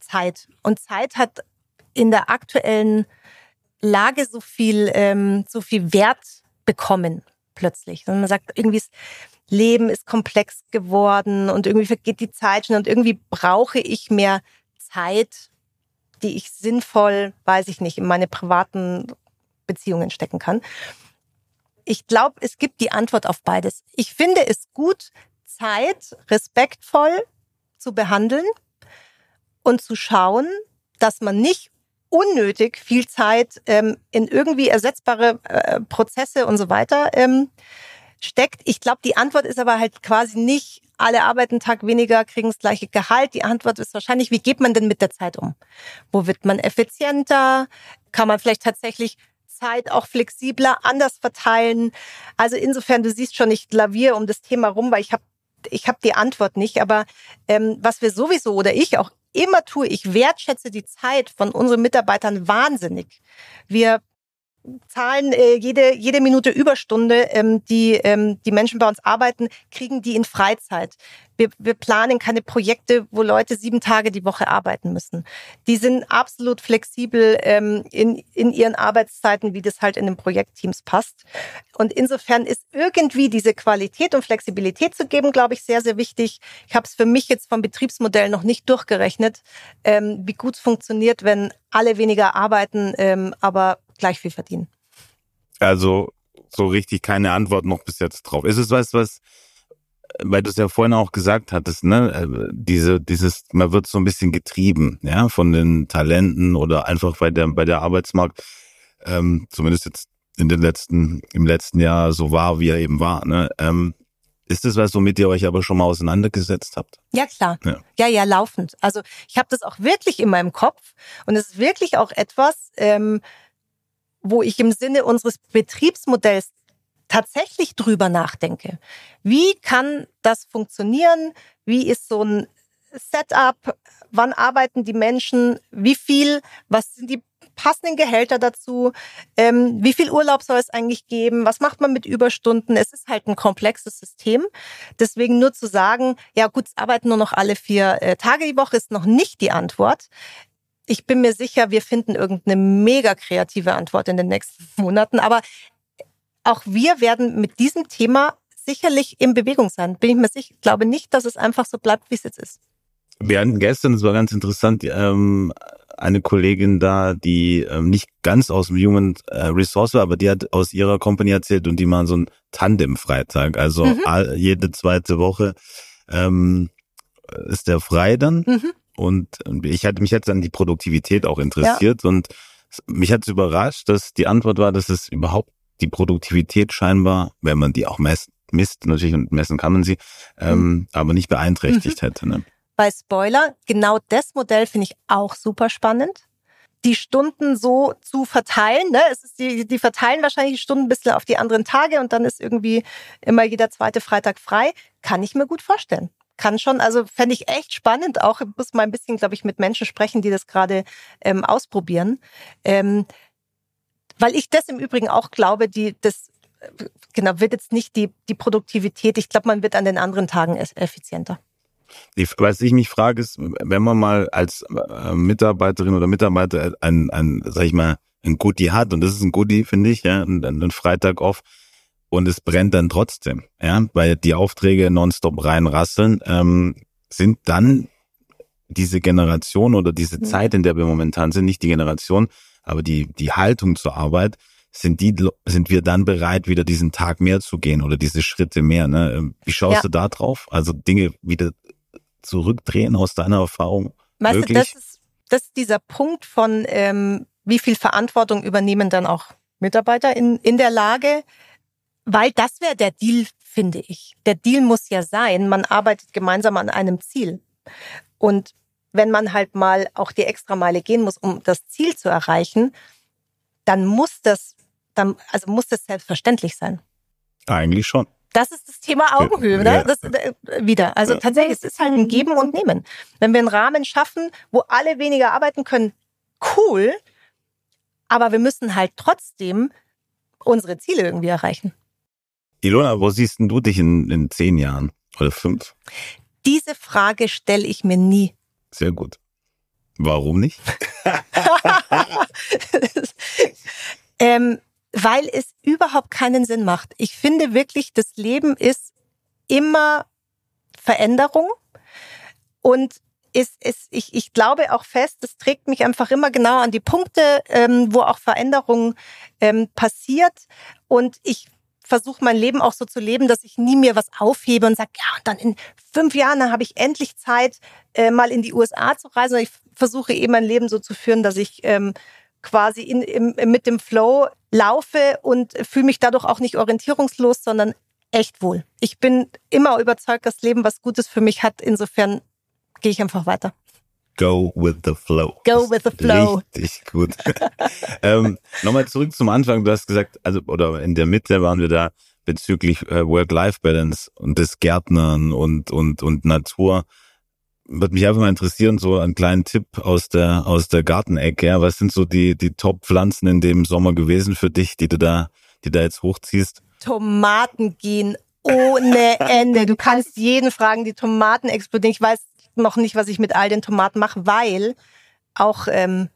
Zeit. Und Zeit hat in der aktuellen Lage so viel, ähm, so viel Wert bekommen plötzlich. Und man sagt, irgendwie das Leben ist komplex geworden und irgendwie vergeht die Zeit schon und irgendwie brauche ich mehr Zeit, die ich sinnvoll, weiß ich nicht, in meine privaten Beziehungen stecken kann. Ich glaube, es gibt die Antwort auf beides. Ich finde es gut, Zeit respektvoll zu behandeln und zu schauen, dass man nicht unnötig viel Zeit ähm, in irgendwie ersetzbare äh, Prozesse und so weiter ähm, steckt. Ich glaube, die Antwort ist aber halt quasi nicht, alle arbeiten einen Tag weniger, kriegen das gleiche Gehalt. Die Antwort ist wahrscheinlich, wie geht man denn mit der Zeit um? Wo wird man effizienter? Kann man vielleicht tatsächlich Zeit auch flexibler anders verteilen? Also insofern, du siehst schon, ich laviere um das Thema rum, weil ich habe ich habe die Antwort nicht, aber ähm, was wir sowieso oder ich auch immer tue, ich wertschätze die Zeit von unseren Mitarbeitern wahnsinnig. Wir zahlen äh, jede, jede Minute Überstunde, ähm, die ähm, die Menschen bei uns arbeiten, kriegen die in Freizeit. Wir, wir planen keine Projekte, wo Leute sieben Tage die Woche arbeiten müssen. Die sind absolut flexibel ähm, in, in ihren Arbeitszeiten, wie das halt in den Projektteams passt. Und insofern ist irgendwie diese Qualität und Flexibilität zu geben, glaube ich, sehr, sehr wichtig. Ich habe es für mich jetzt vom Betriebsmodell noch nicht durchgerechnet, ähm, wie gut es funktioniert, wenn alle weniger arbeiten, ähm, aber gleich viel verdienen. Also so richtig keine Antwort noch bis jetzt drauf. Ist es was, was weil du es ja vorhin auch gesagt hattest, ne, äh, diese, dieses, man wird so ein bisschen getrieben, ja, von den Talenten oder einfach bei der, bei der Arbeitsmarkt, ähm, zumindest jetzt in den letzten, im letzten Jahr so war, wie er eben war, ne. Ähm, Ist das was, womit ihr euch aber schon mal auseinandergesetzt habt? Ja, klar. Ja, ja, ja laufend. Also ich habe das auch wirklich in meinem Kopf und es ist wirklich auch etwas, ähm, wo ich im Sinne unseres Betriebsmodells tatsächlich drüber nachdenke. Wie kann das funktionieren? Wie ist so ein Setup? Wann arbeiten die Menschen? Wie viel? Was sind die passenden Gehälter dazu? Ähm, wie viel Urlaub soll es eigentlich geben? Was macht man mit Überstunden? Es ist halt ein komplexes System. Deswegen nur zu sagen, ja gut, es arbeiten nur noch alle vier äh, Tage die Woche, ist noch nicht die Antwort. Ich bin mir sicher, wir finden irgendeine mega kreative Antwort in den nächsten Monaten. Aber auch wir werden mit diesem Thema sicherlich in Bewegung sein. Bin ich mir sicher. Ich glaube nicht, dass es einfach so bleibt, wie es jetzt ist. Wir hatten gestern, das war ganz interessant, ähm, eine Kollegin da, die ähm, nicht ganz aus dem Human äh, Resource war, aber die hat aus ihrer Company erzählt und die machen so einen Tandem-Freitag. Also mhm. all, jede zweite Woche ähm, ist der frei dann. Mhm. Und ich hatte mich jetzt an die Produktivität auch interessiert ja. und mich hat es überrascht, dass die Antwort war, dass es überhaupt die Produktivität scheinbar, wenn man die auch messt, misst, natürlich und messen kann man sie, ähm, mhm. aber nicht beeinträchtigt mhm. hätte. Ne? bei Spoiler. Genau das Modell finde ich auch super spannend. Die Stunden so zu verteilen, ne? Es ist die, die verteilen wahrscheinlich die Stunden ein bisschen auf die anderen Tage und dann ist irgendwie immer jeder zweite Freitag frei. Kann ich mir gut vorstellen. Kann schon, also fände ich echt spannend. Auch muss mal ein bisschen, glaube ich, mit Menschen sprechen, die das gerade ähm, ausprobieren. Ähm, weil ich das im Übrigen auch glaube, die, das genau, wird jetzt nicht die, die Produktivität. Ich glaube, man wird an den anderen Tagen effizienter. Was ich mich frage, ist, wenn man mal als äh, Mitarbeiterin oder Mitarbeiter ein, ein, sag ich mal, ein Goodie hat, und das ist ein Goodie, finde ich, ja, einen Freitag off, und es brennt dann trotzdem, ja, weil die Aufträge nonstop reinrasseln, ähm, sind dann diese Generation oder diese Zeit, in der wir momentan sind, nicht die Generation, aber die, die Haltung zur Arbeit, sind die, sind wir dann bereit, wieder diesen Tag mehr zu gehen oder diese Schritte mehr, ne? Wie schaust ja. du da drauf? Also Dinge wieder zurückdrehen aus deiner Erfahrung? Weißt möglich? du, das ist, das ist dieser Punkt von, ähm, wie viel Verantwortung übernehmen dann auch Mitarbeiter in, in der Lage, weil das wäre der Deal, finde ich. Der Deal muss ja sein, man arbeitet gemeinsam an einem Ziel. Und wenn man halt mal auch die Extrameile gehen muss, um das Ziel zu erreichen, dann muss das, dann, also muss das selbstverständlich sein. Eigentlich schon. Das ist das Thema Augenhöhe, ne? Das, äh, wieder. Also ja. tatsächlich, es ist halt ein Geben und Nehmen. Wenn wir einen Rahmen schaffen, wo alle weniger arbeiten können, cool. Aber wir müssen halt trotzdem unsere Ziele irgendwie erreichen. Ilona, wo siehst du dich in, in zehn Jahren oder fünf? Diese Frage stelle ich mir nie. Sehr gut. Warum nicht? ähm, weil es überhaupt keinen Sinn macht. Ich finde wirklich, das Leben ist immer Veränderung und ist, ist, ich, ich glaube auch fest, es trägt mich einfach immer genau an die Punkte, ähm, wo auch Veränderung ähm, passiert. Und ich versuche mein Leben auch so zu leben, dass ich nie mir was aufhebe und sage, ja, und dann in fünf Jahren habe ich endlich Zeit, äh, mal in die USA zu reisen. Ich versuche eben mein Leben so zu führen, dass ich ähm, quasi in, im, mit dem Flow laufe und fühle mich dadurch auch nicht orientierungslos, sondern echt wohl. Ich bin immer überzeugt, dass Leben was Gutes für mich hat. Insofern gehe ich einfach weiter. Go with the flow. Go with the flow. Richtig gut. ähm, Nochmal zurück zum Anfang. Du hast gesagt, also oder in der Mitte waren wir da bezüglich äh, Work-Life-Balance und des Gärtnern und und und Natur würde mich einfach mal interessieren, so einen kleinen Tipp aus der, aus der Gartenecke. Ja. Was sind so die, die Top-Pflanzen in dem Sommer gewesen für dich, die du da, die da jetzt hochziehst? Tomaten gehen ohne Ende. Du kannst jeden fragen, die Tomaten explodieren. Ich weiß noch nicht, was ich mit all den Tomaten mache, weil auch ähm,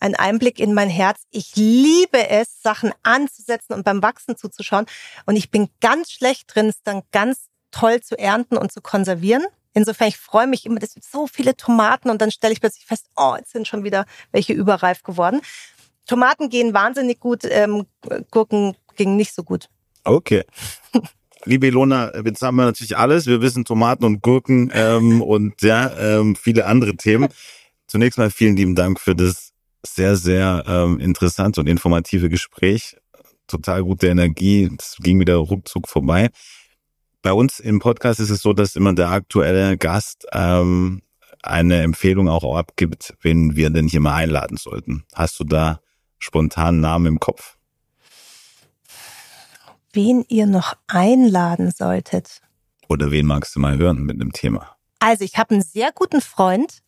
ein Einblick in mein Herz. Ich liebe es, Sachen anzusetzen und beim Wachsen zuzuschauen. Und ich bin ganz schlecht drin, es dann ganz toll zu ernten und zu konservieren. Insofern, ich freue mich immer, dass so viele Tomaten und dann stelle ich plötzlich fest, oh, jetzt sind schon wieder welche überreif geworden. Tomaten gehen wahnsinnig gut, ähm, Gurken gingen nicht so gut. Okay. Liebe Ilona, jetzt haben wir natürlich alles. Wir wissen Tomaten und Gurken ähm, und ja, ähm, viele andere Themen. Zunächst mal vielen lieben Dank für das sehr, sehr ähm, interessante und informative Gespräch. Total gute Energie. Es ging wieder ruckzuck vorbei Bei uns im Podcast ist es so, dass immer der aktuelle Gast ähm, eine Empfehlung auch abgibt, wen wir denn hier mal einladen sollten. Hast du da spontan Namen im Kopf? Wen ihr noch einladen solltet? Oder wen magst du mal hören mit dem Thema? Also ich habe einen sehr guten Freund,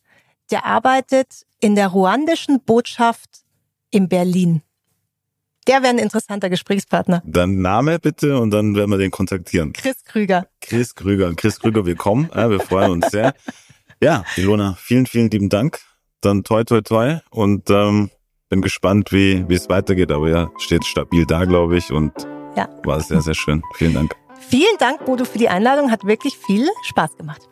der arbeitet in der ruandischen Botschaft in Berlin. Der wäre ein interessanter Gesprächspartner. Dann Name bitte und dann werden wir den kontaktieren. Chris Krüger. Chris Krüger. Chris Krüger, willkommen. Ja, wir freuen uns sehr. Ja, Ilona, vielen, vielen lieben Dank. Dann toi, toi, toi. Und ähm, bin gespannt, wie, wie es weitergeht. Aber ja, steht stabil da, glaube ich. Und ja. War sehr, sehr schön. Vielen Dank. Vielen Dank, Bodo, für die Einladung. Hat wirklich viel Spaß gemacht.